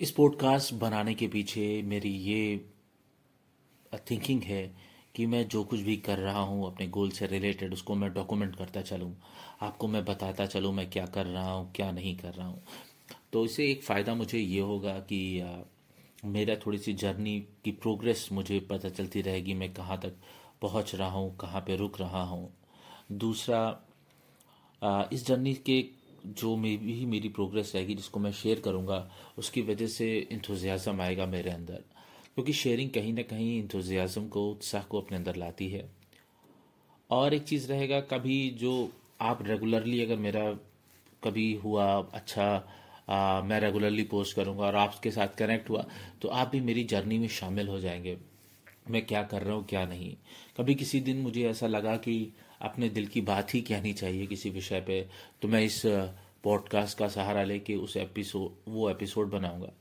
इस पॉडकास्ट बनाने के पीछे मेरी ये थिंकिंग है कि मैं जो कुछ भी कर रहा हूँ, अपने गोल से रिलेटेड उसको मैं डॉक्यूमेंट करता चलूँ। आपको मैं बताता चलूँ मैं क्या कर रहा हूँ, क्या नहीं कर रहा हूँ। तो इससे एक फ़ायदा मुझे ये होगा कि मेरा थोड़ी सी जर्नी की प्रोग्रेस मुझे पता चलती रहेगी, मैं कहाँ तक पहुँच रहा हूँ, कहाँ पे रुक रहा हूँ। दूसरा इस जर्नी के जो मे भी मेरी प्रोग्रेस रहेगी जिसको मैं शेयर करूँगा उसकी वजह से इंथुजियाज़म आएगा मेरे अंदर। क्योंकि शेयरिंग कहीं ना कहीं इंथुजियाज़म को उत्साह को अपने अंदर लाती है। और एक चीज़ रहेगा कभी जो आप रेगुलरली अगर मेरा कभी हुआ अच्छा आ, मैं रेगुलरली पोस्ट करूँगा और आपके साथ कनेक्ट हुआ तो आप भी मेरी जर्नी में शामिल हो जाएँगे। मैं क्या कर रहा हूँ, क्या नहीं। कभी किसी दिन मुझे ऐसा लगा कि अपने दिल की बात ही कहनी चाहिए किसी विषय पे तो मैं इस पॉडकास्ट का सहारा लेके उस एपिसोड वो एपिसोड बनाऊँगा।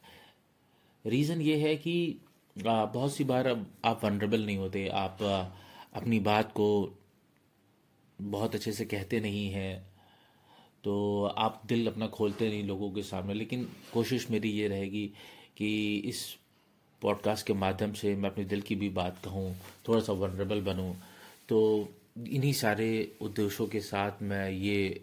रीज़न ये है कि बहुत सी बार आप वनरेबल नहीं होते, आप अपनी बात को बहुत अच्छे से कहते नहीं हैं तो आप दिल अपना खोलते नहीं लोगों के सामने। लेकिन कोशिश मेरी ये रहेगी कि इस पॉडकास्ट के माध्यम से मैं अपने दिल की भी बात कहूँ, थोड़ा सा वनरेबल बनूँ तो इन्हीं सारे उद्देश्यों के साथ मैं ये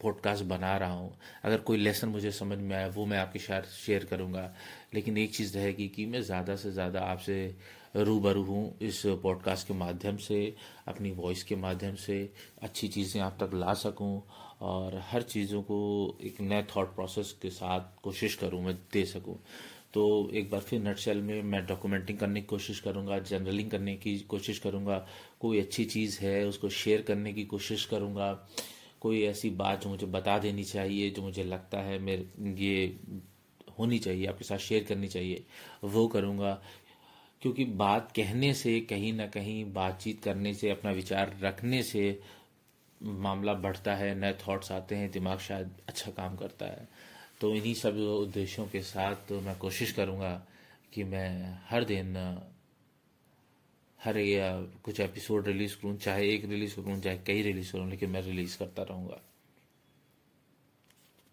पॉडकास्ट बना रहा हूँ। अगर कोई लेसन मुझे समझ में आया वो मैं आपके साथ शेयर करूँगा। लेकिन एक चीज़ रहेगी कि मैं ज़्यादा से ज़्यादा आपसे रूबरू हूँ इस पॉडकास्ट के माध्यम से, अपनी वॉइस के माध्यम से, अच्छी चीज़ें आप तक ला सकूँ, और हर चीज़ों को एक नए थॉट प्रोसेस के साथ कोशिश करूँ, मैं दे सकूँ। तो एक बार फिर नटशेल में मैं डॉक्यूमेंटिंग करने की कोशिश करूँगा जर्नलिंग करने की कोशिश करूँगा, कोई अच्छी चीज़ है उसको शेयर करने की कोशिश करूँगा, कोई ऐसी बात जो मुझे बता देनी चाहिए, जो मुझे लगता है मेरे, ये होनी चाहिए, आपके साथ शेयर करनी चाहिए, वो करूँगा। क्योंकि बात कहने से, कहीं ना कहीं बातचीत करने से, अपना विचार रखने से मामला बढ़ता है, नए थॉट्स आते हैं, दिमाग शायद अच्छा काम करता है। तो इन्हीं सब उद्देश्यों के साथ मैं कोशिश करूँगा कि मैं हर दिन, हर या कुछ एपिसोड रिलीज़ करूँ, चाहे एक रिलीज़ करूँ, चाहे कई रिलीज़ करूँ, लेकिन मैं रिलीज़ करता रहूँगा।